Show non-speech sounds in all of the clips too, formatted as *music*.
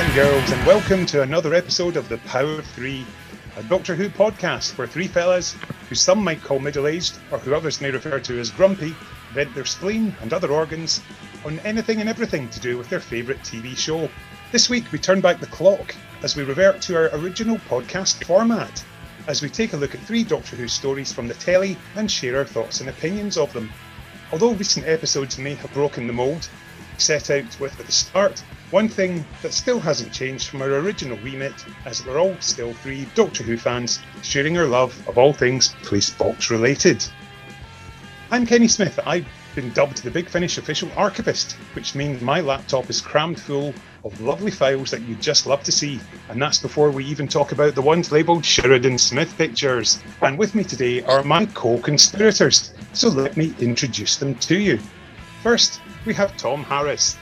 And girls, and welcome to another episode of The Power of Three, a Doctor Who podcast where three fellas, who some might call middle aged, or who others may refer to as grumpy, vent their spleen and other organs on anything and everything to do with their favourite TV show. This week we turn back the clock as we revert to our original podcast format, as we take a look at three Doctor Who stories from the telly and share our thoughts and opinions of them. Although recent episodes may have broken the mould, set out with at the start, one thing that still hasn't changed from our original remit, as we're all still three Doctor Who fans sharing our love of all things Police Box related. I'm Kenny Smith. I've been dubbed the Big Finish official archivist, which means my laptop is crammed full of lovely files that you'd just love to see. And that's before we even talk about the ones labelled Sheridan Smith pictures. And with me today are my co conspirators, so let me introduce them to you. First, we have Tom Harris,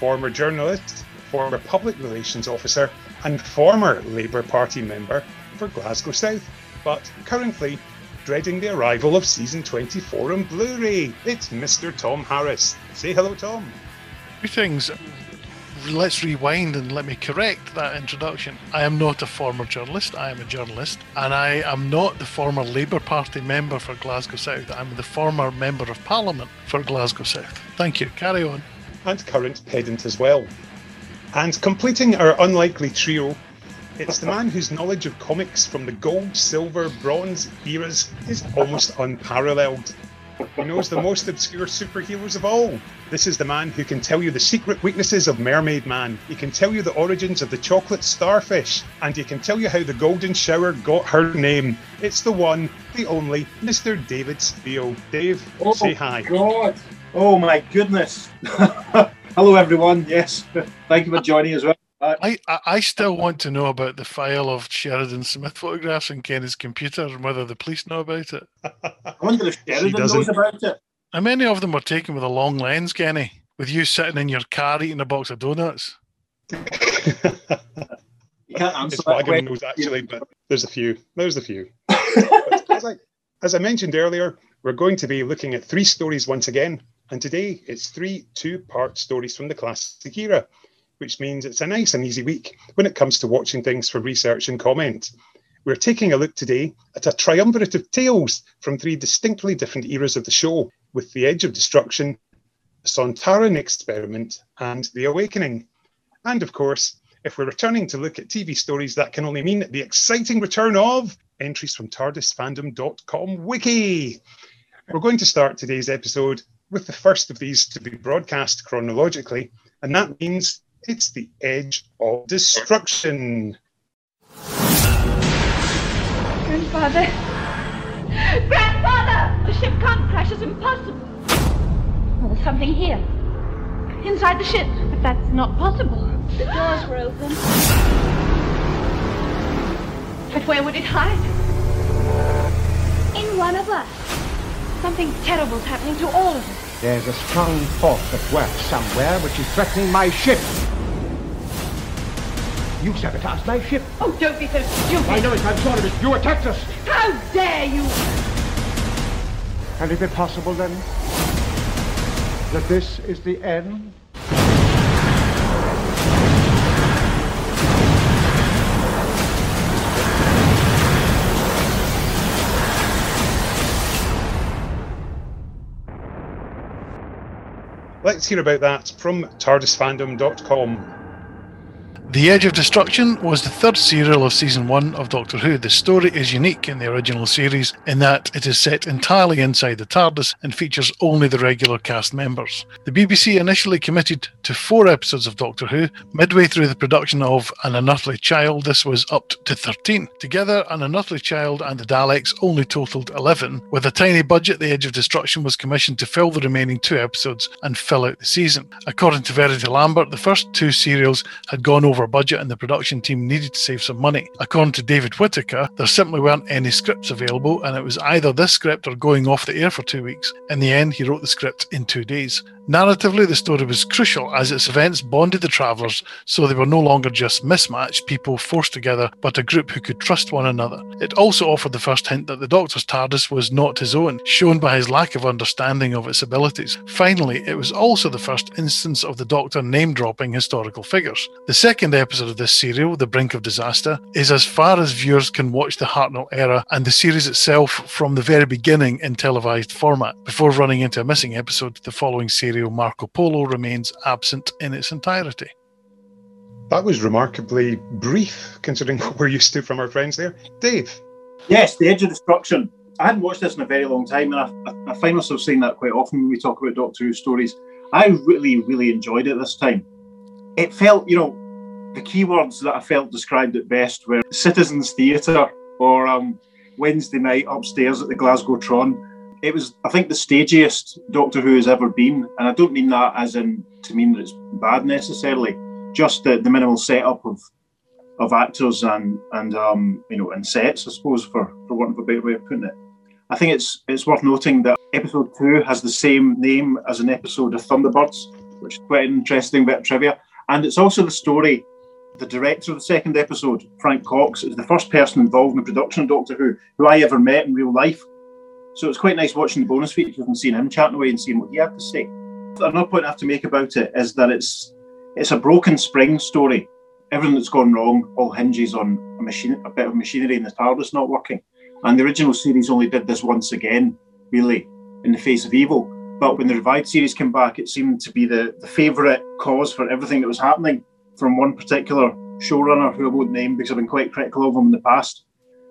former journalist, former public relations officer, and former Labour Party member for Glasgow South, but currently dreading the arrival of season 24 on Blu ray. It's Mr. Tom Harris. Say hello, Tom. Greetings. Let's rewind and let me correct that introduction. I am not a former journalist, I am a journalist, and I am not the former Labour Party member for Glasgow South. I'm the former Member of Parliament for Glasgow South. Thank you. Carry on. And current pedant as well. And completing our unlikely trio, it's the man whose knowledge of comics from the gold, silver, bronze eras is almost unparalleled. He knows the most obscure superheroes of all. This is the man who can tell you the secret weaknesses of Mermaid Man. He can tell you the origins of the chocolate starfish. And he can tell you how the golden shower got her name. It's the one, the only, Mr. David Spiel. Dave, Oh, say hi. God. Oh my goodness. *laughs* Hello everyone. Yes. Thank you for joining as well. Uh, I, I, I still want to know about the file of Sheridan Smith photographs in Kenny's computer and whether the police know about it. I wonder if Sheridan knows about it. How many of them were taken with a long lens, Kenny? With you sitting in your car eating a box of donuts? You can't answer it's that wagon knows actually, but there's a few. There's a few. *laughs* As, I, as I mentioned earlier, we're going to be looking at three stories once again, and today it's three two-part stories from the classic era, which means it's a nice and easy week when it comes to watching things for research and comment. We're taking a look today at a triumvirate of tales from three distinctly different eras of the show, with The Edge of Destruction, The Sontaran Experiment, and The Awakening. And of course, if we're returning to look at TV stories, that can only mean the exciting return of entries from TARDISfandom.com wiki. We're going to start today's episode with the first of these to be broadcast chronologically, and that means it's The Edge of Destruction. Grandfather! Grandfather! The ship can't crash. It's impossible. Well, there's something here. Inside the ship. But that's not possible. The doors were open. But where would it hide? In one of us. Something terrible's happening to all of us. There's a strong force at work somewhere which is threatening my ship. You sabotaged my ship. Oh, don't be so stupid. I know it, I'm of it. You attacked us. How dare you! Is it possible then that this is the end? Let's hear about that from TARDISfandom.com. The Edge of Destruction was the third serial of season one of Doctor Who. The story is unique in the original series in that it is set entirely inside the TARDIS and features only the regular cast members. The BBC initially committed to four episodes of Doctor Who. Midway through the production of An Unearthly Child, this was upped to 13. Together, An Unearthly Child and the Daleks only totalled 11. With a tiny budget, The Edge of Destruction was commissioned to fill the remaining two episodes and fill out the season. According to Verity Lambert, the first two serials had gone over over budget and the production team needed to save some money. According to David Whitaker, there simply weren't any scripts available, and it was either this script or going off the air for two weeks. In the end, he wrote the script in two days. Narratively, the story was crucial as its events bonded the travellers so they were no longer just mismatched people forced together, but a group who could trust one another. It also offered the first hint that the Doctor's TARDIS was not his own, shown by his lack of understanding of its abilities. Finally, it was also the first instance of the Doctor name dropping historical figures. The second episode of this serial, The Brink of Disaster, is as far as viewers can watch the Hartnell era and the series itself from the very beginning in televised format, before running into a missing episode the following serial Marco Polo remains absent in its entirety. That was remarkably brief, considering *laughs* what we're used to from our friends there. Dave. Yes, The Edge of Destruction. I hadn't watched this in a very long time, and I, I find myself saying that quite often when we talk about Doctor Who stories. I really, really enjoyed it this time. It felt, you know, the keywords that I felt described it best were Citizens Theatre or um, Wednesday night upstairs at the Glasgow Tron it was, I think, the stagiest Doctor Who has ever been, and I don't mean that as in to mean that it's bad necessarily. Just the, the minimal setup of of actors and and um, you know and sets, I suppose, for for want of a better way of putting it. I think it's it's worth noting that episode two has the same name as an episode of Thunderbirds, which is quite an interesting bit of trivia. And it's also the story. The director of the second episode, Frank Cox, is the first person involved in the production of Doctor Who who I ever met in real life. So it's quite nice watching the bonus features and seeing him chatting away and seeing what he had to say. Another point I have to make about it is that it's it's a broken spring story. Everything that's gone wrong all hinges on a machine, a bit of machinery in the TARDIS not working. And the original series only did this once again, really, in the face of evil. But when the revived series came back, it seemed to be the, the favourite cause for everything that was happening from one particular showrunner who I won't name because I've been quite critical of him in the past.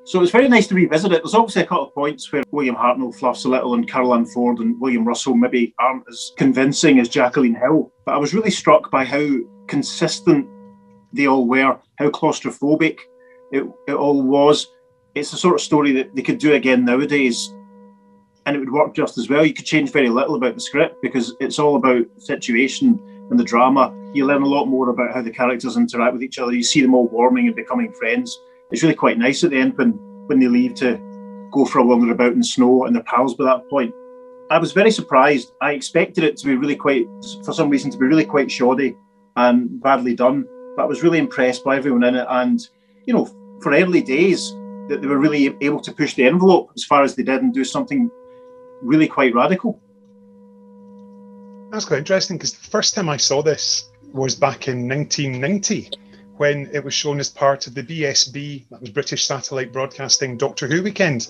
So it's very nice to revisit it. There's obviously a couple of points where William Hartnell fluffs a little and Carole Ann Ford and William Russell maybe aren't as convincing as Jacqueline Hill. But I was really struck by how consistent they all were, how claustrophobic it, it all was. It's the sort of story that they could do again nowadays and it would work just as well. You could change very little about the script because it's all about situation and the drama. You learn a lot more about how the characters interact with each other. You see them all warming and becoming friends it's really quite nice at the end when when they leave to go for a wander about in snow and they're pals by that point. I was very surprised. I expected it to be really quite, for some reason, to be really quite shoddy and badly done. But I was really impressed by everyone in it. And, you know, for early days, that they were really able to push the envelope as far as they did and do something really quite radical. That's quite interesting because the first time I saw this was back in 1990 when it was shown as part of the BSB, that was British Satellite Broadcasting Doctor Who weekend.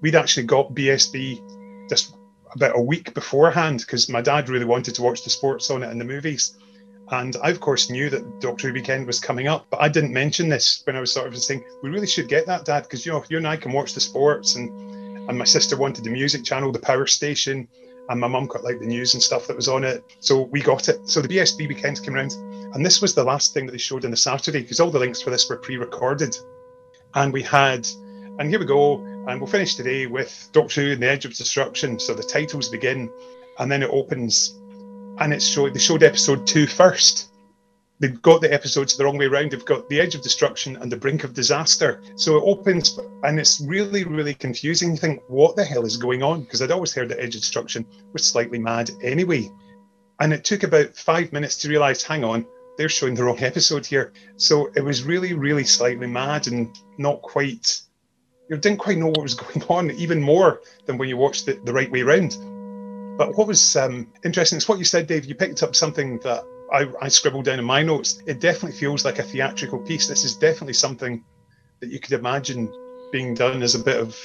We'd actually got BSB just about a week beforehand because my dad really wanted to watch the sports on it and the movies. And I, of course, knew that Doctor Who weekend was coming up, but I didn't mention this when I was sort of saying, we really should get that, Dad, because you know, you and I can watch the sports. And, and my sister wanted the music channel, the power station, and my mum quite liked the news and stuff that was on it. So we got it. So the BSB weekends came around and this was the last thing that they showed on the Saturday because all the links for this were pre recorded. And we had, and here we go, and we'll finish today with Doctor Who and the Edge of Destruction. So the titles begin, and then it opens, and it's showed, they showed episode two first. They've got the episodes the wrong way around. They've got the Edge of Destruction and the Brink of Disaster. So it opens, and it's really, really confusing. You think, what the hell is going on? Because I'd always heard that Edge of Destruction was slightly mad anyway. And it took about five minutes to realize, hang on, they're showing the wrong episode here. So it was really, really slightly mad and not quite, you didn't quite know what was *laughs* going on, even more than when you watched it the right way around. But what was um, interesting is what you said, Dave. You picked up something that I, I scribbled down in my notes. It definitely feels like a theatrical piece. This is definitely something that you could imagine being done as a bit of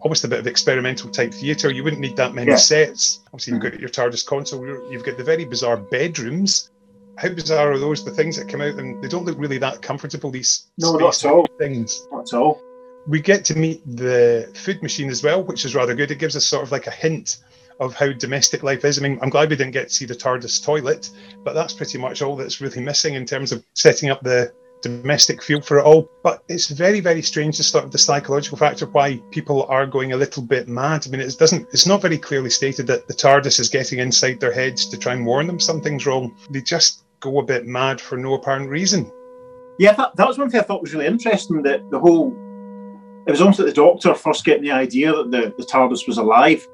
almost a bit of experimental type theatre. You wouldn't need that many yeah. sets. Obviously, you've mm-hmm. got your TARDIS console. You've got the very bizarre bedrooms how bizarre are those? The things that come out and they don't look really that comfortable. These no, not at all. Things. Not at all. We get to meet the food machine as well, which is rather good. It gives us sort of like a hint of how domestic life is. I mean, I'm glad we didn't get to see the TARDIS toilet, but that's pretty much all that's really missing in terms of setting up the domestic feel for it all. But it's very, very strange to start with the psychological factor why people are going a little bit mad. I mean, it doesn't. It's not very clearly stated that the TARDIS is getting inside their heads to try and warn them something's wrong. They just go a bit mad for no apparent reason. Yeah, that, that was one thing I thought was really interesting. That the whole it was almost like the Doctor first getting the idea that the, the TARDIS was alive,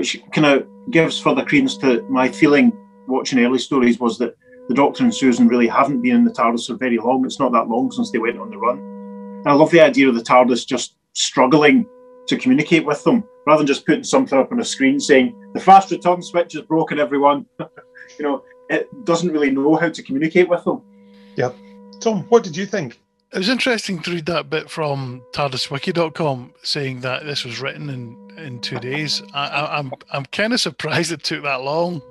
which kind of gives further credence to my feeling watching early stories was that the Doctor and Susan really haven't been in the TARDIS for very long. It's not that long since they went on the run. And I love the idea of the TARDIS just struggling to communicate with them rather than just putting something up on a screen saying the fast return switch is broken, everyone. *laughs* you know, it doesn't really know how to communicate with them. Yeah. Tom, what did you think? It was interesting to read that bit from TARDISWiki.com saying that this was written in, in two days. I, am I'm, I'm kind of surprised it took that long,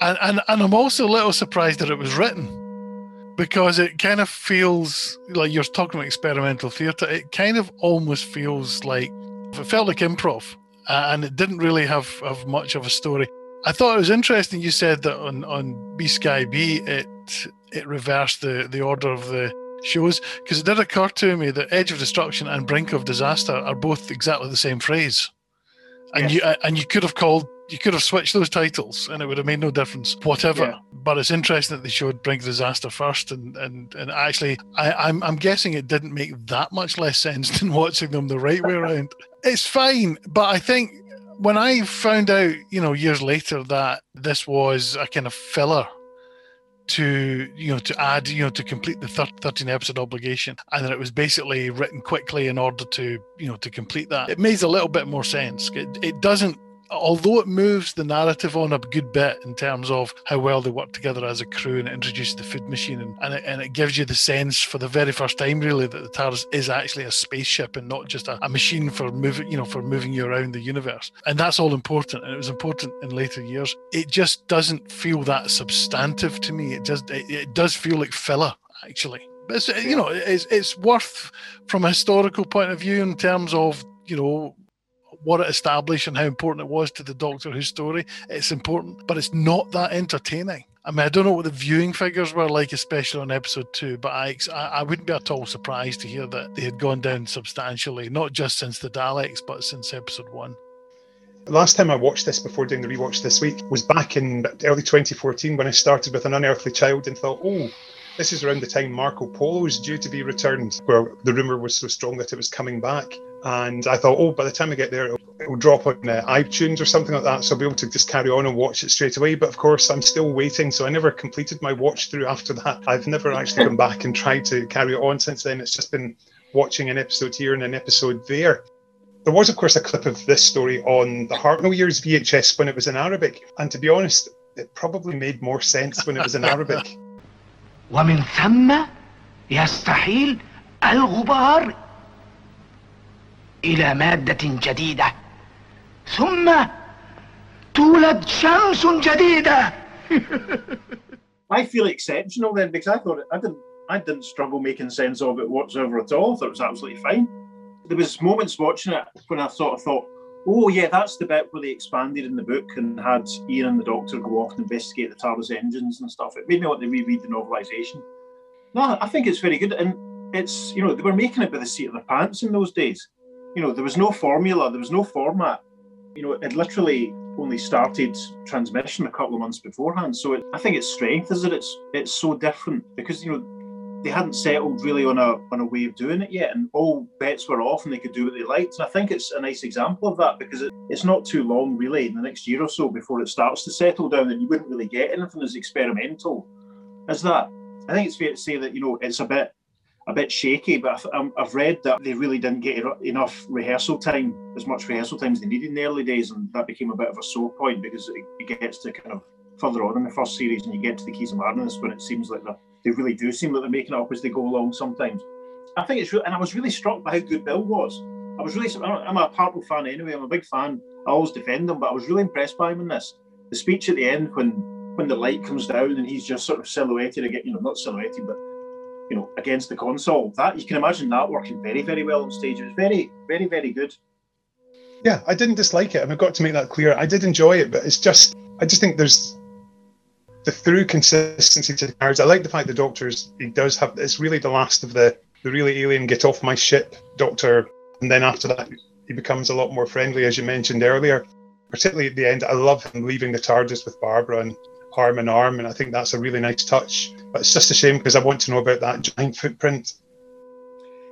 and, and and I'm also a little surprised that it was written because it kind of feels like you're talking about experimental theatre. It kind of almost feels like it felt like improv, and it didn't really have have much of a story. I thought it was interesting. You said that on on B Sky B it it reversed the the order of the shows because it did occur to me that Edge of Destruction and Brink of Disaster are both exactly the same phrase, and yes. you and you could have called you could have switched those titles and it would have made no difference whatever. Yeah. But it's interesting that they showed Brink of Disaster first, and and and actually, I, I'm I'm guessing it didn't make that much less sense *laughs* than watching them the right way around. *laughs* It's fine, but I think when I found out, you know, years later that this was a kind of filler to you know to add you know to complete the 13 episode obligation and that it was basically written quickly in order to you know to complete that. It makes a little bit more sense. It, it doesn't although it moves the narrative on a good bit in terms of how well they work together as a crew and it introduces the food machine and, and, it, and it gives you the sense for the very first time really that the TARDIS is actually a spaceship and not just a, a machine for moving you know for moving you around the universe. And that's all important and it was important in later years. It just doesn't feel that substantive to me. It just it, it does feel like filler actually. But it's, you know it's, it's worth from a historical point of view in terms of you know what it established and how important it was to the Doctor Who story. It's important, but it's not that entertaining. I mean, I don't know what the viewing figures were like, especially on episode two, but I, I wouldn't be at all surprised to hear that they had gone down substantially, not just since the Daleks, but since episode one. Last time I watched this before doing the rewatch this week was back in early 2014 when I started with An Unearthly Child and thought, oh, this is around the time Marco Polo is due to be returned, where the rumour was so strong that it was coming back. And I thought, oh, by the time I get there, it'll, it'll drop on uh, iTunes or something like that. So I'll be able to just carry on and watch it straight away. But of course, I'm still waiting. So I never completed my watch through after that. I've never actually come back and tried to carry it on since then. It's just been watching an episode here and an episode there. There was, of course, a clip of this story on the Hartnell Years VHS when it was in Arabic. And to be honest, it probably made more sense when it was in *laughs* Arabic. ومن ثم يستحيل الغبار إلى مادة جديدة ثم تولد شمس جديدة I feel exceptional then because I thought I didn't I didn't struggle making sense of it whatsoever at all. I thought it was absolutely fine. There was moments watching it when I sort of thought, oh yeah, that's the bit where they expanded in the book and had Ian and the Doctor go off and investigate the TARDIS engines and stuff. It made me want to reread the novelisation. No, I think it's very good, and it's you know they were making it by the seat of their pants in those days you know, there was no formula, there was no format. You know, it literally only started transmission a couple of months beforehand. So it, I think its strength is that it's it's so different because you know they hadn't settled really on a on a way of doing it yet, and all bets were off, and they could do what they liked. And I think it's a nice example of that because it, it's not too long really in the next year or so before it starts to settle down, and you wouldn't really get anything as experimental as that. I think it's fair to say that you know it's a bit a bit shaky, but I've, um, I've read that they really didn't get er, enough rehearsal time, as much rehearsal time as they needed in the early days, and that became a bit of a sore point because it, it gets to kind of further on in the first series, and you get to the Keys of Marinus when it seems like they really do seem like they're making it up as they go along sometimes. I think it's really, and I was really struck by how good Bill was. I was really, I'm a Hartnell fan anyway. I'm a big fan. I always defend him, but I was really impressed by him in this. The speech at the end when when the light comes down and he's just sort of silhouetted again, you know, not silhouetted, but you know, against the console. That you can imagine that working very, very well on stage. It was very, very, very good. Yeah, I didn't dislike it, and I've got to make that clear. I did enjoy it, but it's just, I just think there's the through consistency to the cards. I like the fact the Doctor's he does have. It's really the last of the the really alien get off my ship Doctor, and then after that he becomes a lot more friendly, as you mentioned earlier. Particularly at the end, I love him leaving the TARDIS with Barbara and arm in arm, and I think that's a really nice touch. But it's just a shame because I want to know about that giant footprint.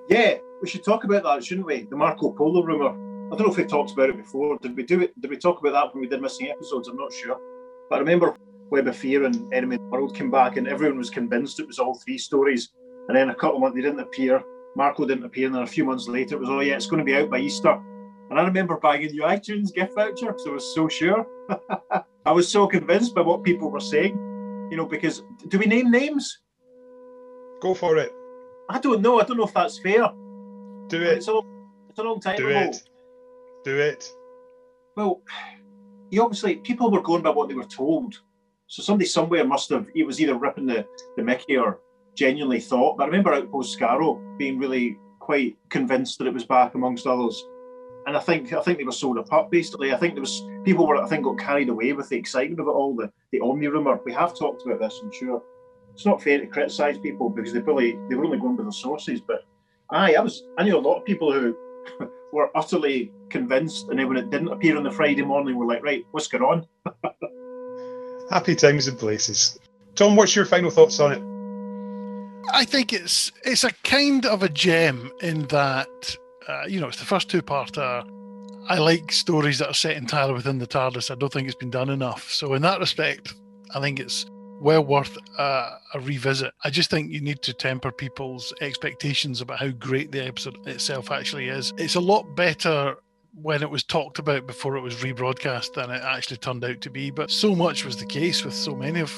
Yeah, we should talk about that, shouldn't we? The Marco Polo rumor. I don't know if we talked about it before. Did we do it? Did we talk about that when we did missing episodes? I'm not sure. But I remember Web of Fear and Enemy of the World came back, and everyone was convinced it was all three stories. And then a couple of months they didn't appear. Marco didn't appear, and then a few months later it was, oh yeah, it's going to be out by Easter. And I remember bagging your iTunes gift voucher because I was so sure. *laughs* I was so convinced by what people were saying. You know, because do we name names? Go for it. I don't know. I don't know if that's fair. Do it. It's a, it's a long time Do ago. it. Do it. Well, you obviously people were going by what they were told. So somebody somewhere must have it was either ripping the, the Mickey or genuinely thought. But I remember Outpost Skaro being really quite convinced that it was back amongst others. And I think I think they were sold a pup basically. I think there was people were I think got carried away with the excitement of it all, the, the Omni rumour. We have talked about this, I'm sure. It's not fair to criticise people because they probably they were only going by the sources, but aye, I was I knew a lot of people who *laughs* were utterly convinced and then when it didn't appear on the Friday morning were like, right, what's going on? *laughs* Happy times and places. Tom, what's your final thoughts on it? I think it's it's a kind of a gem in that uh, you know it's the first two parter. I like stories that are set entirely within the TARDIS. I don't think it's been done enough. So in that respect, I think it's well worth a revisit. I just think you need to temper people's expectations about how great the episode itself actually is. It's a lot better when it was talked about before it was rebroadcast than it actually turned out to be. But so much was the case with so many of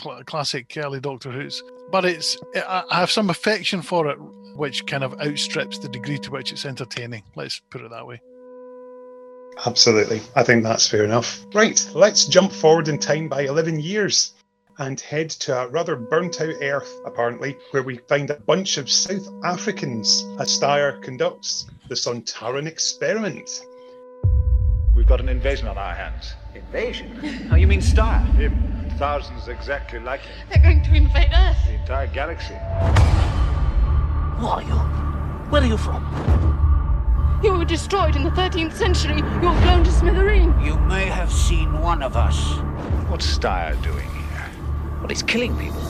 cl- classic early Doctor Who's. But it's I I have some affection for it, which kind of outstrips the degree to which it's entertaining. Let's put it that way. Absolutely. I think that's fair enough. Right, let's jump forward in time by 11 years and head to a rather burnt out Earth, apparently, where we find a bunch of South Africans as Styre conducts the Sontaran experiment. We've got an invasion on our hands. Invasion? Oh, you mean Star? Him, thousands exactly like him. They're going to invade Earth. The entire galaxy. Who are you? Where are you from? You were destroyed in the 13th century. You were blown to smithereen. You may have seen one of us. What's Styre doing here? Well, he's killing people.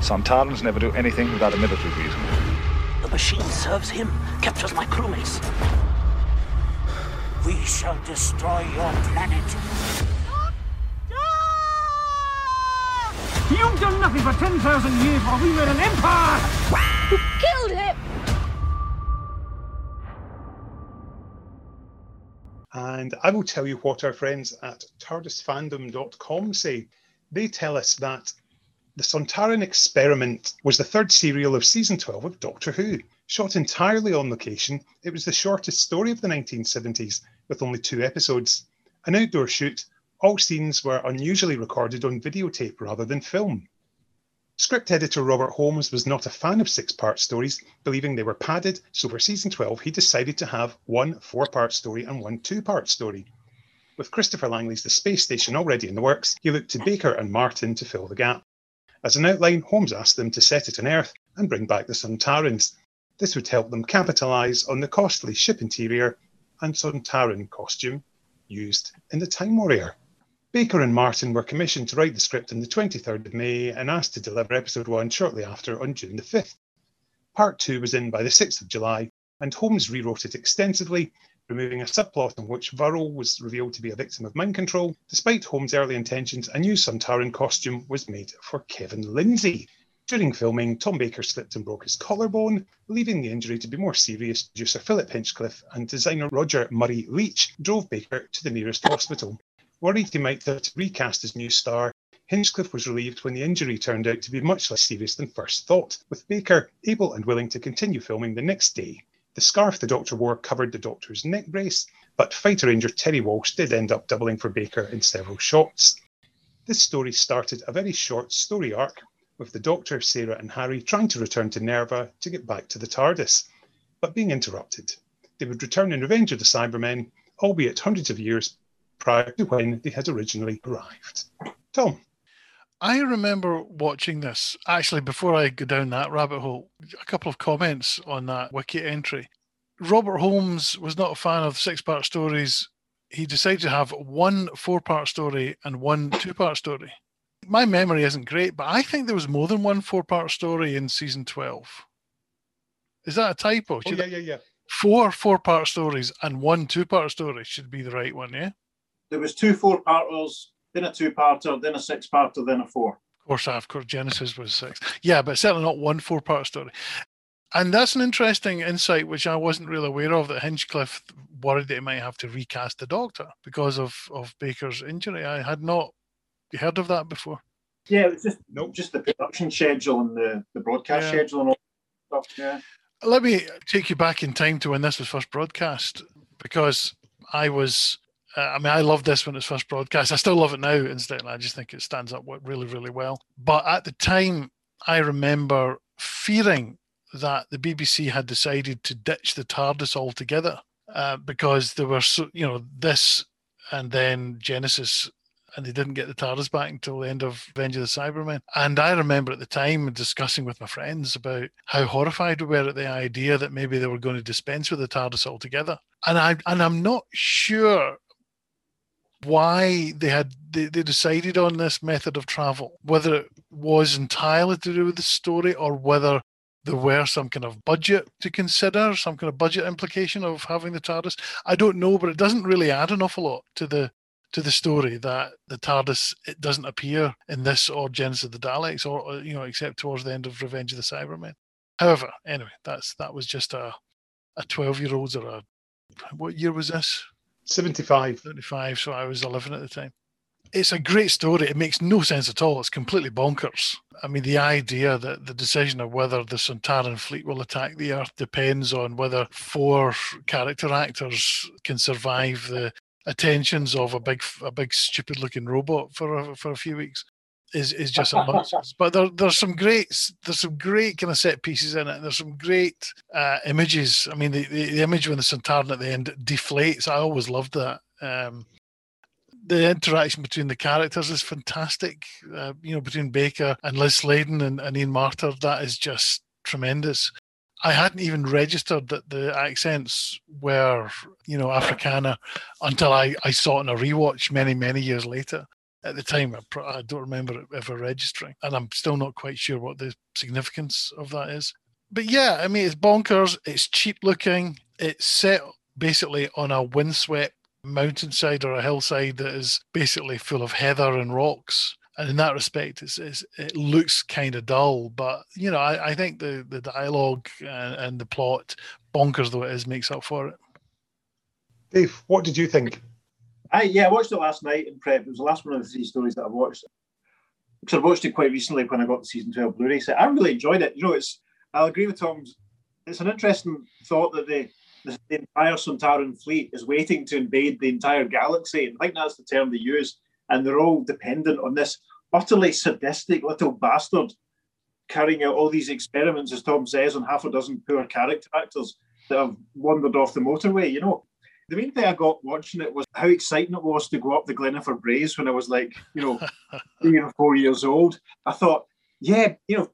Sontarans never do anything without a military reason. The machine serves him, captures my crewmates. We shall destroy your planet. You've done nothing for 10,000 years while we were an empire! You killed him. And I will tell you what our friends at TARDISfandom.com say. They tell us that the Sontaran Experiment was the third serial of season 12 of Doctor Who. Shot entirely on location, it was the shortest story of the 1970s, with only two episodes. An outdoor shoot, all scenes were unusually recorded on videotape rather than film. Script editor Robert Holmes was not a fan of six part stories, believing they were padded, so for season 12 he decided to have one four part story and one two part story. With Christopher Langley's The Space Station already in the works, he looked to Baker and Martin to fill the gap. As an outline, Holmes asked them to set it on Earth and bring back the Sontarans. This would help them capitalise on the costly ship interior and Sontaran costume used in the Time Warrior. Baker and Martin were commissioned to write the script on the 23rd of May and asked to deliver episode 1 shortly after on June the 5th. Part 2 was in by the 6th of July, and Holmes rewrote it extensively, removing a subplot in which Vural was revealed to be a victim of mind control. Despite Holmes' early intentions, a new Sontaran costume was made for Kevin Lindsay. During filming, Tom Baker slipped and broke his collarbone, leaving the injury to be more serious. Producer Philip Hinchcliffe and designer Roger Murray Leach drove Baker to the nearest hospital. Worried he might have to recast his new star, Hinchcliffe was relieved when the injury turned out to be much less serious than first thought, with Baker able and willing to continue filming the next day. The scarf the Doctor wore covered the Doctor's neck brace, but fight arranger Terry Walsh did end up doubling for Baker in several shots. This story started a very short story arc, with the Doctor, Sarah, and Harry trying to return to Nerva to get back to the TARDIS, but being interrupted. They would return in Revenge of the Cybermen, albeit hundreds of years prior to when they had originally arrived. Tom. I remember watching this actually before I go down that rabbit hole. A couple of comments on that wiki entry. Robert Holmes was not a fan of six part stories he decided to have one four part story and one two part story. My memory isn't great, but I think there was more than one four part story in season 12. Is that a typo? Oh, yeah, yeah, yeah. Four four part stories and one two part story should be the right one, yeah? There was two four parters, then a two parter, then a six parter, then a four. Of course, of course, Genesis was six. Yeah, but certainly not one four part story. And that's an interesting insight, which I wasn't really aware of, that Hinchcliffe worried that he might have to recast the Doctor because of, of Baker's injury. I had not heard of that before. Yeah, it was just nope. just the production schedule and the, the broadcast Yeah. schedule and all that stuff. Yeah. Let me take you back in time to when this was first broadcast because I was. Uh, I mean, I loved this when it was first broadcast. I still love it now. Incidentally, I just think it stands up really, really well. But at the time, I remember fearing that the BBC had decided to ditch the TARDIS altogether uh, because there were, so, you know, this and then Genesis, and they didn't get the TARDIS back until the end of Revenge of the Cybermen. And I remember at the time discussing with my friends about how horrified we were at the idea that maybe they were going to dispense with the TARDIS altogether. And I and I'm not sure why they had they, they decided on this method of travel, whether it was entirely to do with the story or whether there were some kind of budget to consider, some kind of budget implication of having the TARDIS. I don't know, but it doesn't really add an awful lot to the to the story that the TARDIS it doesn't appear in this or Genesis of the Daleks or you know except towards the end of Revenge of the Cybermen. However, anyway, that's that was just a a twelve year old's or a what year was this? 75. 75, so I was 11 at the time. It's a great story. It makes no sense at all. It's completely bonkers. I mean, the idea that the decision of whether the Sontaran fleet will attack the Earth depends on whether four character actors can survive the attentions of a big, a big, stupid-looking robot for a, for a few weeks. Is, is just *laughs* a nonsense. But there, there's some great there's some great kind of set pieces in it. And there's some great uh, images. I mean, the, the, the image when the Sontaran at the end deflates. I always loved that. Um, the interaction between the characters is fantastic. Uh, you know, between Baker and Liz Sladen and, and Ian Marter, that is just tremendous. I hadn't even registered that the accents were, you know, Africana until I, I saw it in a rewatch many, many years later. At the time, I, I don't remember ever registering, and I'm still not quite sure what the significance of that is. But yeah, I mean, it's bonkers. It's cheap looking. It's set basically on a windswept mountainside or a hillside that is basically full of heather and rocks. And in that respect, it's, it's, it looks kind of dull. But you know, I, I think the the dialogue and, and the plot, bonkers though it is, makes up for it. Dave, what did you think? I yeah, I watched it last night in prep. It was the last one of the three stories that I watched. Because I watched it quite recently when I got the season twelve Blu-ray set. I really enjoyed it. You know, it's I'll agree with Tom's. It's an interesting thought that the the, the entire Sontaran fleet is waiting to invade the entire galaxy. And I think that's the term they use. And they're all dependent on this utterly sadistic little bastard carrying out all these experiments, as Tom says, on half a dozen poor character actors that have wandered off the motorway. You know, the main thing I got watching it was how exciting it was to go up the Gleniffer Braes when I was like, you know, *laughs* three or four years old. I thought, yeah, you know,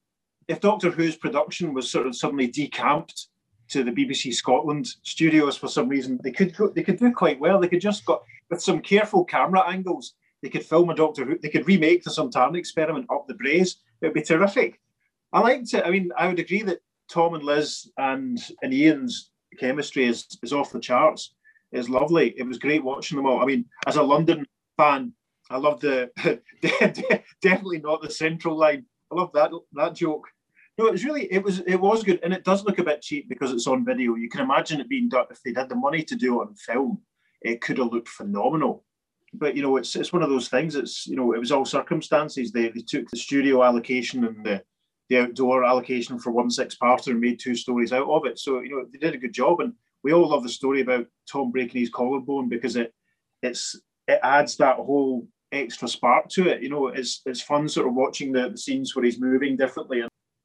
if Doctor Who's production was sort of suddenly decamped to the BBC Scotland studios for some reason, they could go, they could do quite well. They could just got with some careful camera angles, they could film a Doctor Who. They could remake the Sontaran experiment up the Braes. It would be terrific. I liked it. I mean, I would agree that Tom and Liz and and Ian's chemistry is is off the charts. It's lovely. It was great watching them all. I mean, as a London fan, I love the *laughs* definitely not the central line. I love that that joke. No, it was really it was it was good, and it does look a bit cheap because it's on video. You can imagine it being done if they'd had the money to do it on film, it could have looked phenomenal. But you know, it's it's one of those things. It's you know, it was all circumstances. They they took the studio allocation and the the outdoor allocation for one six parter and made two stories out of it. So you know, they did a good job, and we all love the story about Tom breaking his collarbone because it it's it adds that whole extra spark to it. You know, it's it's fun sort of watching the, the scenes where he's moving differently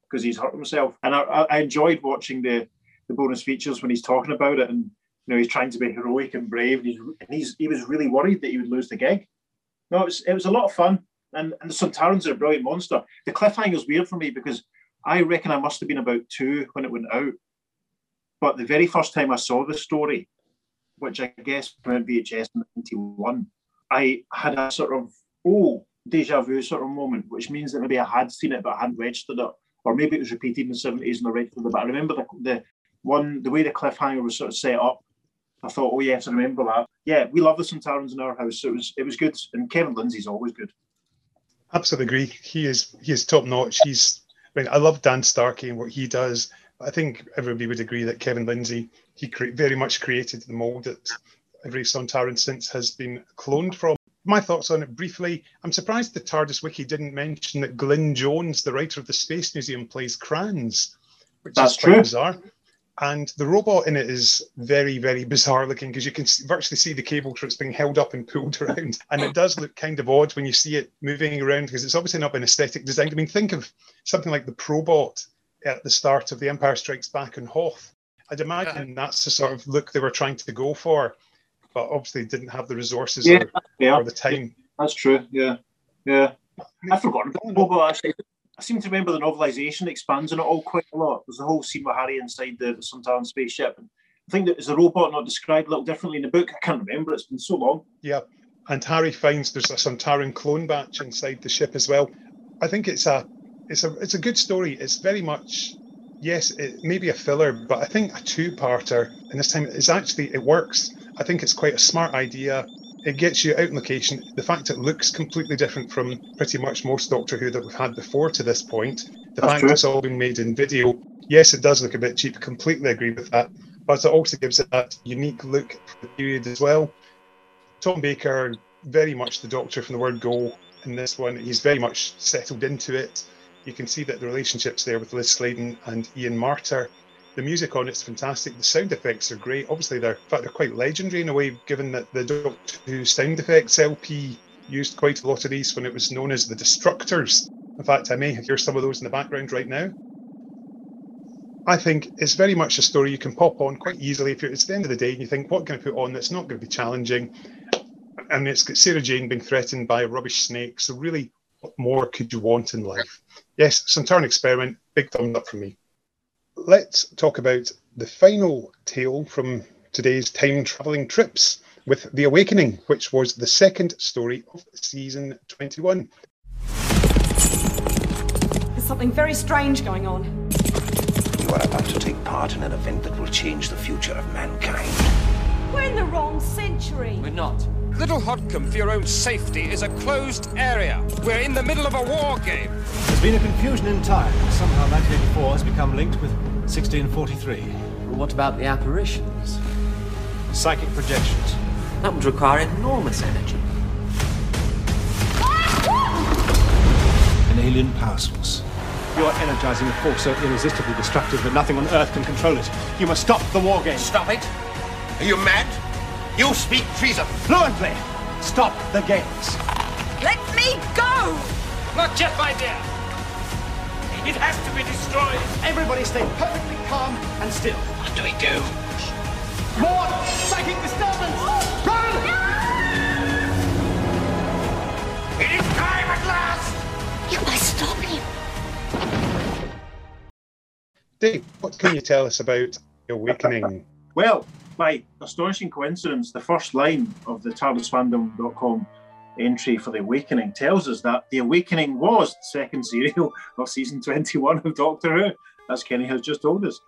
because he's hurt himself. And I, I enjoyed watching the the bonus features when he's talking about it, and you know he's trying to be heroic and brave, and he's and he's he was really worried that he would lose the gig. No, it was it was a lot of fun, and and the Sontarans are a brilliant monster. The cliffhanger's weird for me because I reckon I must have been about two when it went out, but the very first time I saw the story, which I guess went VHS in 91, I had a sort of, oh, deja vu sort of moment, which means that maybe I had seen it, but I hadn't registered it. Or maybe it was repeated in the 70s and I registered it. But I remember the, the one, the way the cliffhanger was sort of set up. I thought, oh yes, I remember that. Yeah, we love the Sontarans in our house. So it was it was good. And Kevin Lindsay's always good. Absolutely agree. He is he is top notch. He's I mean, I love Dan Starkey and what he does. I think everybody would agree that Kevin Lindsay he cre- very much created the mold that every Sontaran since has been cloned from. My thoughts on it briefly. I'm surprised the TARDIS wiki didn't mention that Glyn Jones, the writer of the Space Museum, plays Krans, which That's is quite true. bizarre. And the robot in it is very, very bizarre looking because you can virtually see the cable trips being held up and pulled *laughs* around. And it does look kind of odd when you see it moving around because it's obviously not been aesthetic designed. I mean, think of something like the Probot at the start of The Empire Strikes Back in Hoth. I'd imagine uh-huh. that's the sort of look they were trying to go for, but obviously didn't have the resources Yeah, or, yeah. or the time. That's true. Yeah, yeah. I've forgotten about Bobo actually. I seem to remember the novelization expands on it all quite a lot. There's the whole scene with Harry inside the, the Sontaran spaceship. And I think that is the robot not described a little differently in the book. I can't remember. It's been so long. Yeah, and Harry finds there's a Sontaran clone batch inside the ship as well. I think it's a it's a it's a good story. It's very much yes, it may be a filler, but I think a two-parter, and this time is actually it works. I think it's quite a smart idea. It gets you out in location. The fact it looks completely different from pretty much most Doctor Who that we've had before to this point. The That's fact true. it's all been made in video. Yes, it does look a bit cheap. Completely agree with that. But it also gives it that unique look for the period as well. Tom Baker, very much the Doctor from the word go in this one. He's very much settled into it. You can see that the relationship's there with Liz Sladen and Ian Marter. The music on it's fantastic. The sound effects are great. Obviously, they're in fact they're quite legendary in a way, given that the Doctor Who sound effects LP used quite a lot of these when it was known as the Destructors. In fact, I may hear some of those in the background right now. I think it's very much a story you can pop on quite easily if it's the end of the day and you think, what can I put on that's not going to be challenging? And it's got Sarah Jane being threatened by a rubbish snake. So, really, what more could you want in life? Yes, Sontaran Experiment, big thumbs up from me. Let's talk about the final tale from today's time traveling trips with The Awakening, which was the second story of season 21. There's something very strange going on. You are about to take part in an event that will change the future of mankind. We're in the wrong century. We're not. Little Hodcombe, for your own safety, is a closed area. We're in the middle of a war game. There's been a confusion in time. Somehow 1984 has become linked with 1643. What about the apparitions? Psychic projections. That would require enormous energy. An alien power source. You're energizing a force so irresistibly destructive that nothing on Earth can control it. You must stop the war game. Stop it? Are you mad? You speak treason. Fluently! Stop the games. Let me go! Not yet, my dear. It has to be destroyed. Everybody stay perfectly calm and still. What do we do? More psychic disturbance! Run! It is time at last! You must stop him. Dave, what can you tell us about The Awakening? Well, by astonishing coincidence, the first line of the TARDISfandom.com entry for The Awakening tells us that The Awakening was the second *laughs* serial of season 21 of Doctor Who, as Kenny has just told us.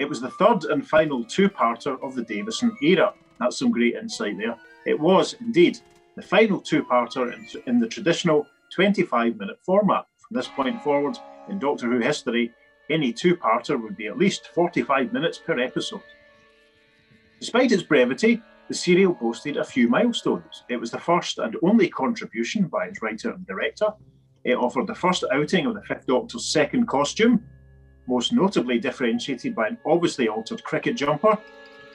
It was the third and final two parter of the Davison era. That's some great insight there. It was indeed the final two parter in, in the traditional 25 minute format. From this point forward in Doctor Who history, any two parter would be at least 45 minutes per episode. Despite its brevity, the serial boasted a few milestones. It was the first and only contribution by its writer and director. It offered the first outing of the Fifth Doctor's second costume, most notably differentiated by an obviously altered cricket jumper.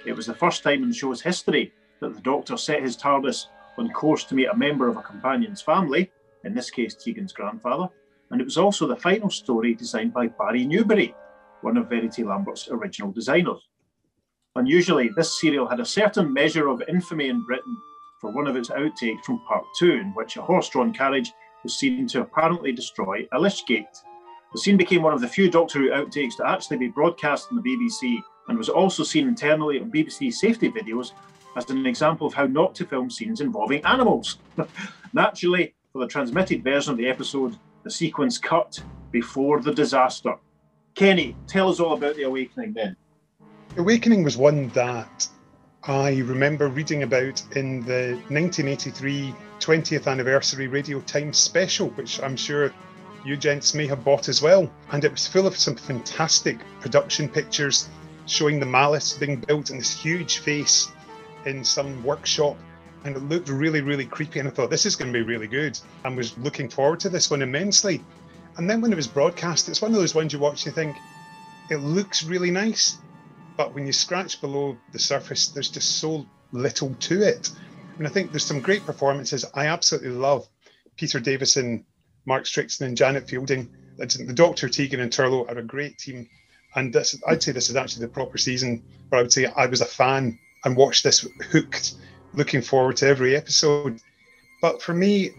It was the first time in the show's history that the Doctor set his TARDIS on course to meet a member of a companion's family, in this case Tegan's grandfather, and it was also the final story designed by Barry Newbery, one of Verity Lambert's original designers. Unusually, this serial had a certain measure of infamy in Britain for one of its outtakes from Part 2, in which a horse drawn carriage was seen to apparently destroy a Lich Gate. The scene became one of the few Doctor Who outtakes to actually be broadcast on the BBC and was also seen internally on BBC safety videos as an example of how not to film scenes involving animals. *laughs* Naturally, for the transmitted version of the episode, the sequence cut before the disaster. Kenny, tell us all about The Awakening then. Awakening was one that I remember reading about in the 1983 20th anniversary Radio Times special, which I'm sure you gents may have bought as well. And it was full of some fantastic production pictures showing the malice being built in this huge face in some workshop. And it looked really, really creepy. And I thought, this is going to be really good. And was looking forward to this one immensely. And then when it was broadcast, it's one of those ones you watch, you think, it looks really nice. But when you scratch below the surface, there's just so little to it. And I think there's some great performances. I absolutely love Peter Davison, Mark Strickson, and Janet Fielding. The Doctor Tegan and Turlough are a great team. And this, I'd say this is actually the proper season where I would say I was a fan and watched this hooked, looking forward to every episode. But for me,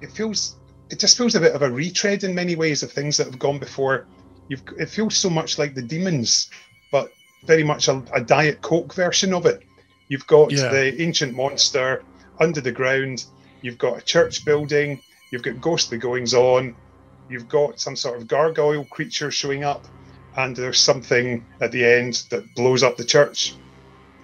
it feels it just feels a bit of a retread in many ways of things that have gone before. You've, it feels so much like the demons, very much a, a diet coke version of it. You've got yeah. the ancient monster under the ground. You've got a church building. You've got ghostly goings on. You've got some sort of gargoyle creature showing up, and there's something at the end that blows up the church.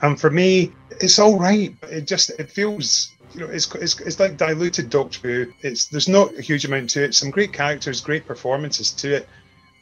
And for me, it's all right. It just it feels you know it's, it's, it's like diluted Doctor Who. It's there's not a huge amount to it. Some great characters, great performances to it,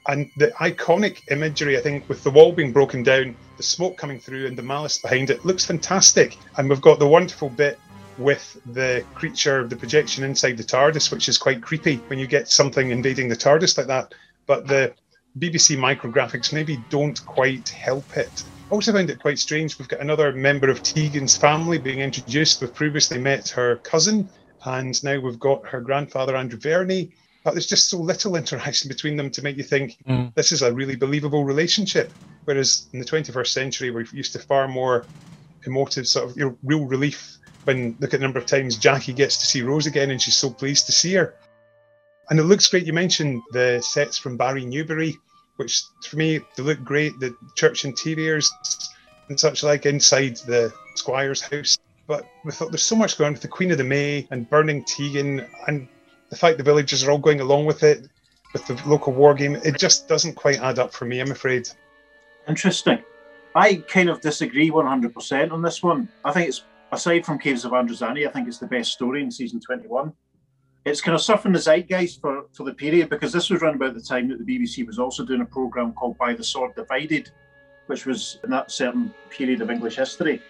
and the iconic imagery. I think with the wall being broken down, the smoke coming through, and the malice behind it looks fantastic. And we've got the wonderful bit with the creature, the projection inside the TARDIS, which is quite creepy when you get something invading the TARDIS like that. But the BBC micrographics maybe don't quite help it I also found it quite strange. We've got another member of Tegan's family being introduced. We've previously met her cousin, and now we've got her grandfather, Andrew Verney. But there's just so little interaction between them to make you think mm. this is a really believable relationship. Whereas in the 21st century, we're used to far more emotive, sort of you know, real relief when look at the number of times Jackie gets to see Rose again and she's so pleased to see her. And it looks great. You mentioned the sets from Barry Newbery which for me they look great. The church interiors and such like inside the squire's house. But we thought there's so much going on with the Queen of the May and burning Tegan and the fact the villagers are all going along with it with the local war game. It just doesn't quite add up for me, I'm afraid. Interesting. I kind of disagree 100% on this one. I think it's aside from Caves of Androzani, I think it's the best story in season 21 it's kind of surfing the zeitgeist for, for the period because this was around about the time that the BBC was also doing a programme called By the Sword Divided, which was in that certain period of English history.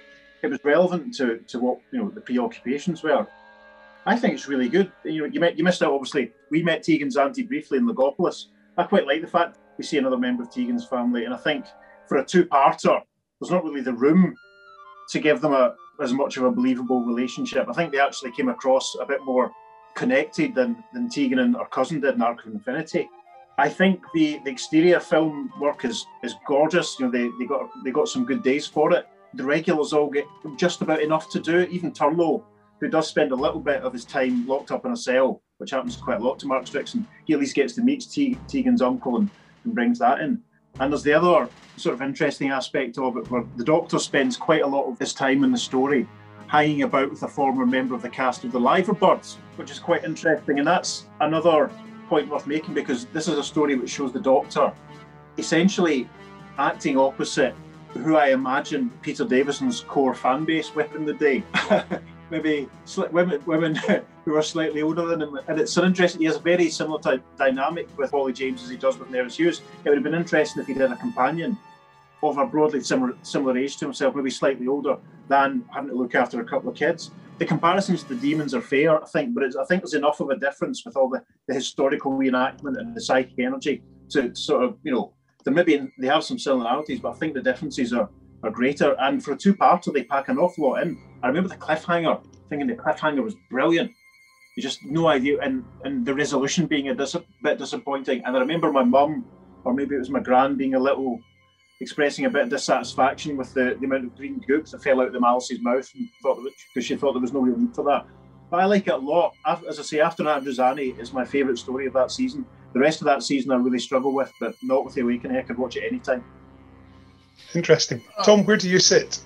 It was relevant to, to what you know the preoccupations were. I think it's really good. You know, you met, you missed out obviously. We met Tegan's auntie briefly in Logopolis. I quite like the fact we see another member of Tegan's family, and I think for a two-parter, there's not really the room to give them a as much of a believable relationship. I think they actually came across a bit more connected than, than Tegan and her cousin did in Arc of Infinity. I think the, the exterior film work is is gorgeous. You know, they, they got they got some good days for it. The regulars all get just about enough to do. Even Turlough, who does spend a little bit of his time locked up in a cell, which happens quite a lot to Mark Strickson, he at least gets to meet Te- Tegan's uncle and, and brings that in. And there's the other sort of interesting aspect of it where the Doctor spends quite a lot of his time in the story hanging about with a former member of the cast of the Liverbirds, which is quite interesting. And that's another point worth making because this is a story which shows the Doctor essentially acting opposite who I imagine Peter Davison's core fan base were in the day. *laughs* Maybe women, women *laughs* who are slightly older than him. And it's an interesting, he has a very similar dynamic with Polly James as he does with Nerys Hughes. It would have been interesting if he had a companion of a broadly similar similar age to himself, maybe slightly older, than having to look after a couple of kids. The comparisons to the demons are fair, I think, but I think there's enough of a difference with all the, the historical reenactment and the psychic energy to sort of, you know, they maybe they have some similarities, but I think the differences are, are greater. And for a two-parter, they pack an awful lot in. I remember the cliffhanger, thinking the cliffhanger was brilliant. You just no idea, and and the resolution being a dis- bit disappointing. And I remember my mum, or maybe it was my gran, being a little expressing a bit of dissatisfaction with the, the amount of green goop that fell out of the Malice's mouth and thought because she thought there was no real need for that. But I like it a lot. As I say, After Androzani is my favourite story of that season. The rest of that season I really struggle with, but not with The Awakening. I could watch it anytime. Interesting. Tom, where do you sit?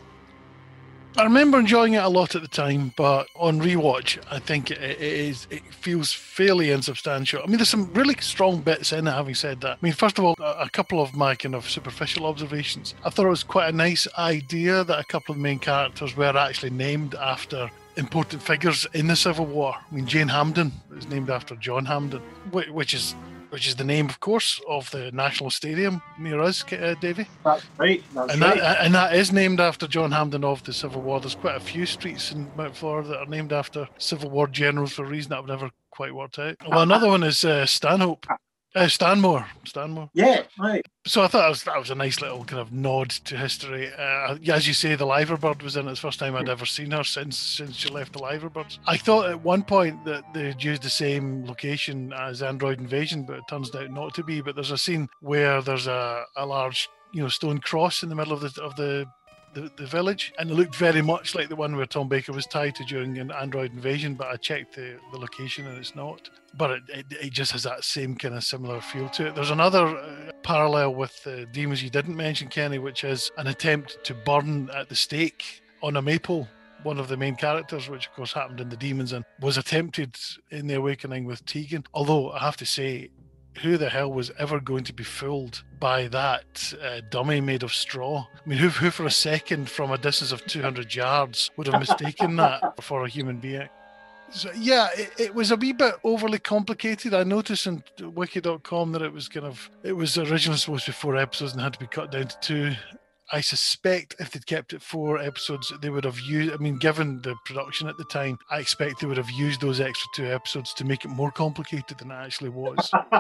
I remember enjoying it a lot at the time, but on rewatch, I think it, it is it feels fairly insubstantial. I mean, there's some really strong bits in it. Having said that, I mean, first of all, a, couple of my kind of superficial observations. I thought it was quite a nice idea that a couple of the main characters were actually named after important figures in the Civil War. I mean, Jane Hampden is named after John Hampden, which is which is the name, of course, of the National Stadium near us, uh, Davy. That's right. That's and right. That, and that is named after John Hampden of the Civil War. There's quite a few streets in Mount Florida that are named after Civil War generals for a reason that I've never quite worked out. Well, another one is uh, Stanhope. Uh, Stanmore, Stanmore. Yeah, right. So I thought that was, that was a nice little kind of nod to history. Uh, as you say, the Liverbird was in it. It's the first time I'd ever seen her since since she left the Liverbirds. I thought at one point that they'd used the same location as Android Invasion, but it turns out not to be. But there's a scene where there's a, a large you know stone cross in the middle of the of the the, the village, and it looked very much like the one where Tom Baker was tied to during an Android invasion. But I checked the, the location and it's not. But it, it, it just has that same kind of similar feel to it. There's another uh, parallel with the demons you didn't mention, Kenny, which is an attempt to burn at the stake on a maple one of the main characters, which of course happened in the Demons and was attempted in the Awakening with Tegan. Although I have to say, who the hell was ever going to be fooled by that uh, dummy made of straw? I mean, who, who for a second from a distance of 200 yards would have mistaken that *laughs* for a human being? So, yeah, it, it, was a wee bit overly complicated. I noticed on wiki.com that it was kind of, it was originally supposed to be four episodes and had to be cut down to two. I suspect if they'd kept it four episodes, they would have used. I mean, given the production at the time, I expect they would have used those extra two episodes to make it more complicated than it actually was. *laughs*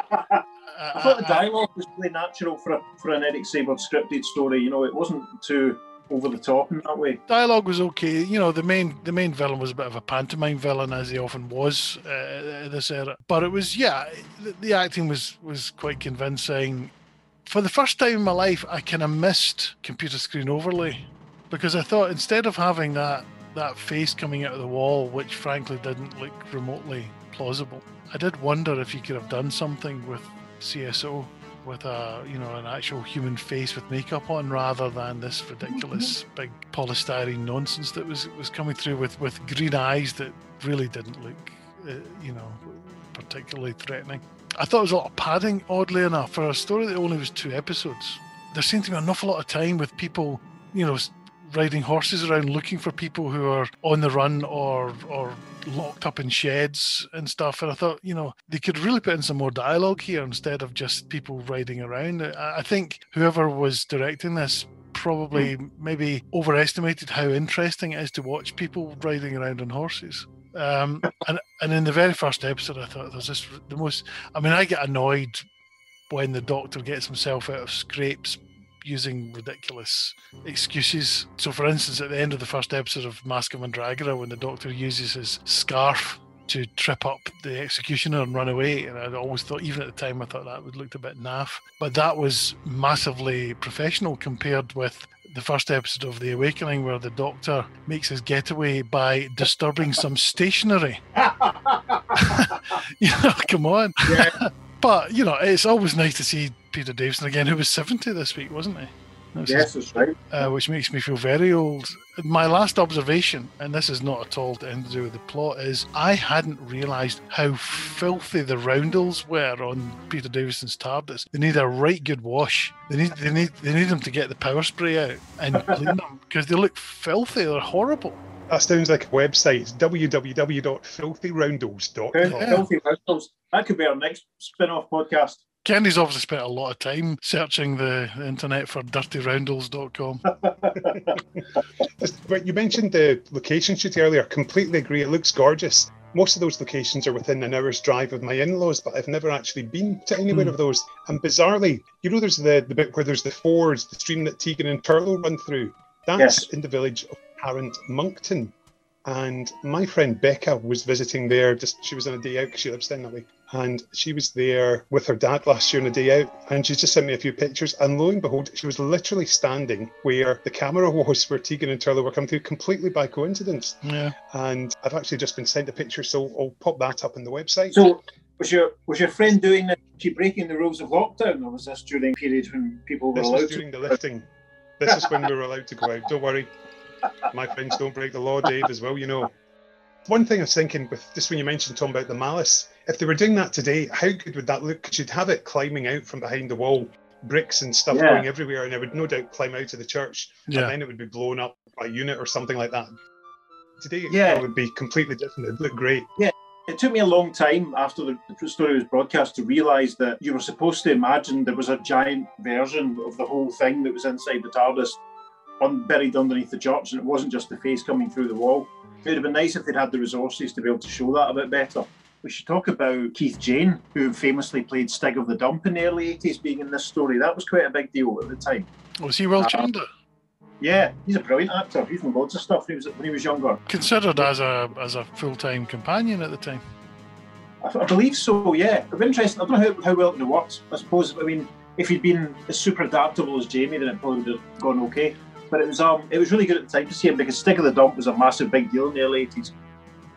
I thought the dialogue was really natural for a, for an Eric Saward scripted story. You know, it wasn't too over the top in that way. Dialogue was okay. You know, the main the main villain was a bit of a pantomime villain, as he often was uh, this era. But it was, yeah, the, the acting was was quite convincing for the first time in my life, I kind of missed computer screen overlay because I thought instead of having that that face coming out of the wall, which frankly didn't look remotely plausible, I did wonder if you could have done something with CSO with a you know an actual human face with makeup on rather than this ridiculous mm-hmm. *laughs* big polystyrene nonsense that was was coming through with with green eyes that really didn't look uh, you know particularly threatening. I thought it was a lot of padding, oddly enough, for a story that only was two episodes. There seemed to be an awful lot of time with people, you know, riding horses around looking for people who are on the run or or locked up in sheds and stuff. And I thought, you know, they could really put in some more dialogue here instead of just people riding around. I think whoever was directing this probably mm. maybe overestimated how interesting it is to watch people riding around on horses. Um, and and in the very first episode, I thought there's this the most. I mean, I get annoyed when the Doctor gets himself out of scrapes using ridiculous excuses. So, for instance, at the end of the first episode of Mask of Mandragora, when the Doctor uses his scarf to trip up the executioner and run away. And I always thought, even at the time, I thought that would looked a bit naff. But that was massively professional compared with the first episode of The Awakening, where the Doctor makes his getaway by disturbing some stationery. *laughs* you know, come on. Yeah. *laughs* but you know, it's always nice to see Peter Davison again, who was seventy this week, wasn't he? Yes, that's right. Uh, which makes me feel very old. My last observation, and this is not at all to do with the plot, is I hadn't realised how filthy the roundels were on Peter Davison's TARDIS. They need a right good wash. They need they need they need them to get the power spray out and *laughs* clean them because they look filthy. They're horrible. That sounds like a website. It's www.filthyroundels.com. Filthy Roundels. That could be our next spin off podcast. Kenny's obviously spent a lot of time searching the internet for dirtyroundels.com. *laughs* but you mentioned the location shoot earlier. I completely agree. It looks gorgeous. Most of those locations are within an hour's drive of my in-laws, but I've never actually been to anywhere mm. of those. And bizarrely, you know, there's the, the bit where there's the fords, the stream that Tegan and Turlough run through. That's yes. in the village of Tarrant Monkton. And my friend Becca was visiting there. Just she was on a day out because she lives down that way, and she was there with her dad last year on a day out. And she just sent me a few pictures, and lo and behold, she was literally standing where the camera was, where Tegan and Turlough were coming through, completely by coincidence. Yeah. And I've actually just been sent a picture, so I'll pop that up on the website. So was your was your friend doing this? She breaking the rules of lockdown, or was this during periods when people were this allowed? This was during to... the lifting. This is when we were allowed to go out. Don't worry. My friends don't break the law, Dave, as well, you know. One thing I was thinking with just when you mentioned Tom about the malice, if they were doing that today, how good would that look? Because you'd have it climbing out from behind the wall, bricks and stuff Yeah. going everywhere, and it would no doubt climb out of the church, Yeah. and then it would be blown up by a unit or something like that. Today, Yeah. it would be completely different. It'd look great. Yeah. It took me a long time after the the story was broadcast to realise that you were supposed to imagine there was a giant version of the whole thing that was inside the TARDIS, un- buried underneath the church, and it wasn't just the face coming through the wall. It would have been nice if they'd had the resources to be able to show that a bit better. We should talk about Keith Jayne, who famously played Stig of the Dump in the early 80s, being in this story. That was quite a big deal at the time. Was he Will Chandler? Uh, yeah, he's a brilliant actor. He's done loads of stuff when he was, when he was younger. Considered as a as a full time companion at the time. I, I believe so, yeah. I'm interested. I don't know how, how well it worked. I suppose, I mean, if he'd been as super adaptable as Jamie, then it probably would have gone okay. But it was um, it was really good at the time to see him because Stig of the Dump was a massive big deal in the early 80s.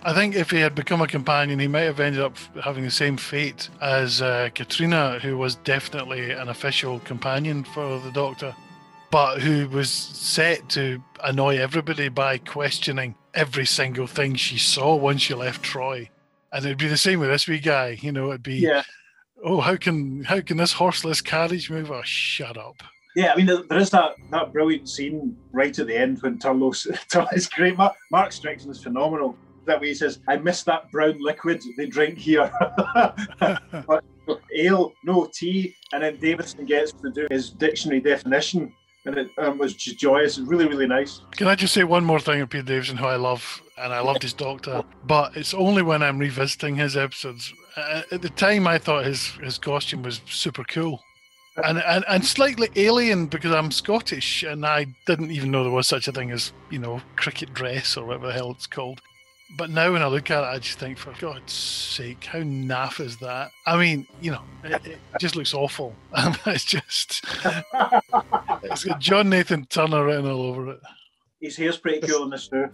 I think if he had become a companion, he might have ended up having the same fate as uh, Katarina, who was definitely an official companion for the Doctor, but who was set to annoy everybody by questioning every single thing she saw once she left Troy. And it'd be the same with this wee guy. You know, it'd be, Yeah. oh, how can how can this horseless carriage move? Oh, shut up. Yeah, I mean, there is that, that brilliant scene right at the end when Turlough's it's *laughs* great. Mark, Mark Strickson is phenomenal. That way he says, I miss that brown liquid they drink here. *laughs* but ale, no tea. And then Davidson gets to do his dictionary definition. And it um, was just joyous. Really, really nice. Can I just say one more thing of Peter Davison, who I love, and I loved his Doctor, but it's only when I'm revisiting his episodes. Uh, at the time, I thought his his costume was super cool, and, and and slightly alien because I'm Scottish, and I didn't even know there was such a thing as you know cricket dress or whatever the hell it's called. But now when I look at it, I just think, for God's sake, how naff is that? I mean, you know, it, it just looks awful. *laughs* it's just, it's got John Nathan Turner written all over it. His hair's pretty cool in this too.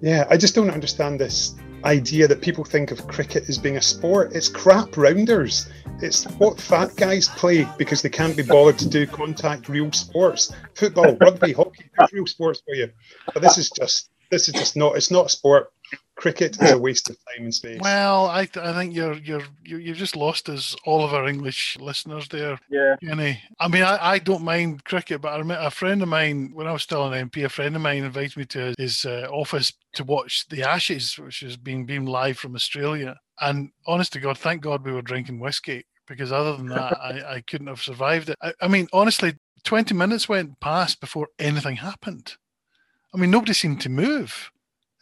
Yeah, I just don't understand this idea that people think of cricket as being a sport. It's crap rounders. It's what fat guys play because they can't be bothered to do contact real sports. Football, rugby, hockey, real sports for you. But this is just this is just not it's not a sport. Cricket is a waste of time and space. Well, I th- I think you're you're you you've just lost us all of our English listeners there. Yeah. Kenny. I mean, I, I don't mind cricket, but I remember a friend of mine when I was still an MP, a friend of mine invited me to his uh, office to watch the Ashes, which is being beamed live from Australia. And honest to God, thank God we were drinking whiskey because other than that, I, *laughs* I couldn't have survived it. I, I mean, honestly, twenty minutes went past before anything happened. I mean, nobody seemed to move.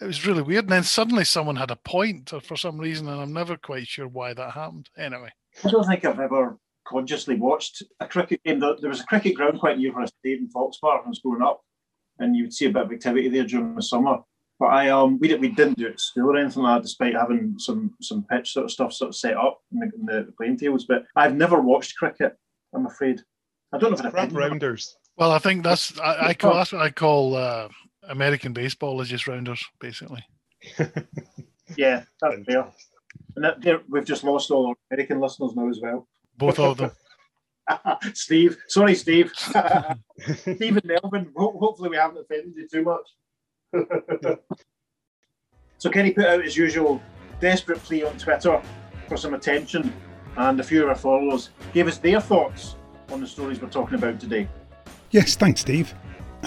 It was really weird. And then suddenly someone had a point or for some reason, and I'm never quite sure why that happened. Anyway. I don't think I've ever consciously watched a cricket game. There there was a cricket ground quite near where I stayed in Foxbar when I was growing up, and you would see a bit of activity there during the summer. But I um we, didn't we didn't do it at school or anything like that, despite having some some pitch sort of stuff sort of set up in the, in the playing tables. But I've never watched cricket. I'm afraid. I don't know if it's crap rounders. Well, I think that's I, I call that's what I call uh, American baseball is just rounders, basically. *laughs* Yeah, that's fair. And that, we've just lost all our American listeners now as well. Both of them. *laughs* Steve, sorry, Steve. *laughs* Steve and Melvin. Hopefully, we haven't offended you too much. so, Kenny put out his usual desperate plea on Twitter for some attention, and a few of our followers gave us their thoughts on the stories we're talking about today. Yes, thanks, Steve.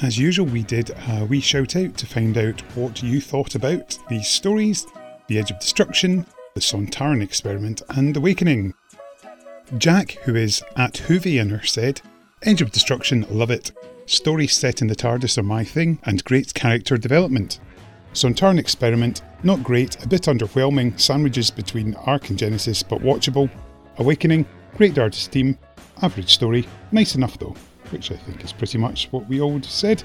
As usual, we did a wee shout out to find out what you thought about these stories The Edge of Destruction, The Sontaran Experiment, and Awakening. Jack, who is at Hoovianer, said, Edge of Destruction, love it. Stories set in the TARDIS are my thing, and great character development. Sontaran Experiment, not great, a bit underwhelming, sandwiches between Ark and Genesis, but watchable. Awakening, great artist team, average story, nice enough though, which I think is pretty much what we all said.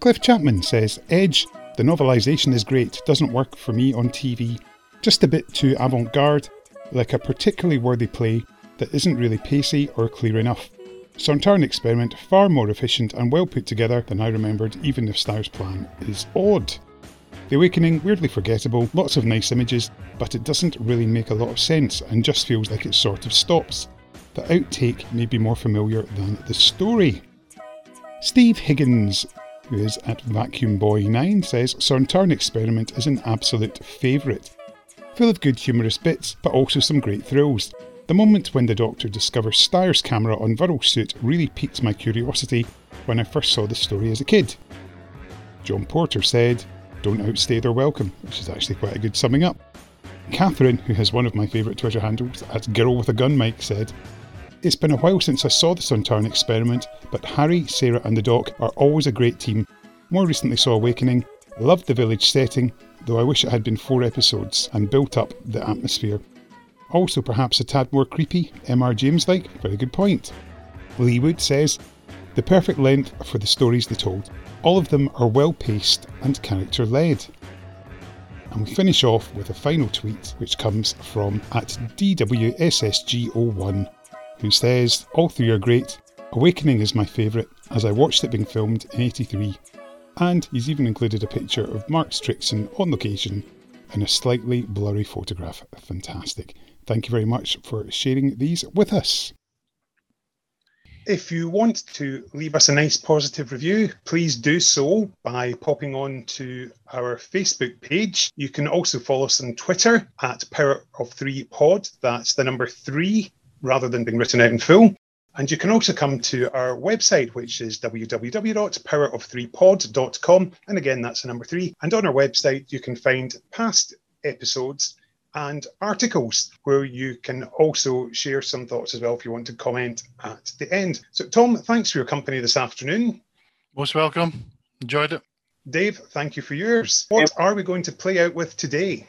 Cliff Chapman says, Edge, the novelisation is great, doesn't work for me on TV, just a bit too avant garde, like a particularly worthy play that isn't really pacey or clear enough. Sontaran Experiment far more efficient and well put together than I remembered, even if Styre's plan is odd. The Awakening, weirdly forgettable, lots of nice images, but it doesn't really make a lot of sense and just feels like it sort of stops. The outtake may be more familiar than the story. Steve Higgins who is at Vacuum Boy 9, says Sontaran Experiment is an absolute favourite. Full of good humorous bits, but also some great thrills. The moment when the Doctor discovers Styre's camera on Vural's suit really piqued my curiosity when I first saw the story as a kid. John Porter said, Don't outstay their welcome, which is actually quite a good summing up. Catherine, who has one of my favourite Twitter handles, at Girl with a Gun Mike, said, It's been a while since I saw the Sontaran experiment, but Harry, Sarah, and the Doc are always a great team. More recently saw Awakening, loved the village setting, though I wish it had been four episodes and built up the atmosphere. Also, perhaps a tad more creepy, M.R. James like, very good point. Lee Wood says, The perfect length for the stories they told. All of them are well paced and character led. And we finish off with a final tweet which comes from at DWSSG01, who says, All three are great. Awakening is my favourite, as I watched it being filmed in 83. And he's even included a picture of Mark Strickson on location in a slightly blurry photograph. Fantastic. Thank you very much for sharing these with us. If you want to leave us a nice positive review, please do so by popping on to our Facebook page. You can also follow us on Twitter at Power of Three Pod. That's the number three rather than being written out in full. And you can also come to our website, which is www.powerof3pod.com. And again, that's the number three. And on our website, you can find past episodes and articles where you can also share some thoughts as well if you want to comment at the end. So, Tom, thanks for your company this afternoon. Most welcome. Enjoyed it. Dave, thank you for yours. What are we going to play out with today?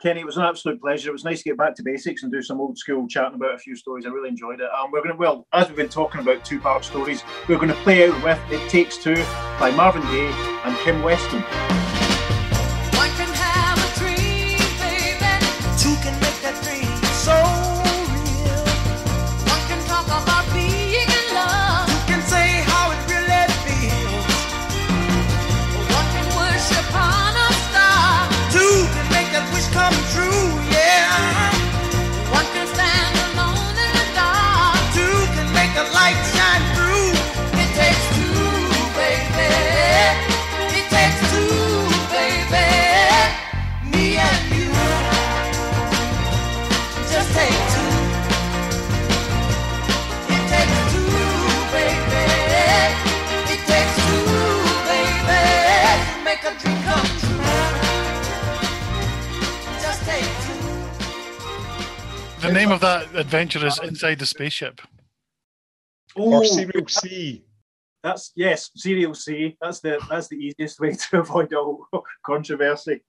Kenny, it was an absolute pleasure. It was nice to get back to basics and do some old school chatting about a few stories. I really enjoyed it. Um, we're going to, well, as we've been talking about two part stories, we're going to play out with It Takes Two by Marvin Gaye and Kim Weston. The name of that adventure is Inside the Spaceship. Oh, or Serial C. That's yes, Serial C. That's the that's the easiest way *laughs* to avoid all *laughs* controversy.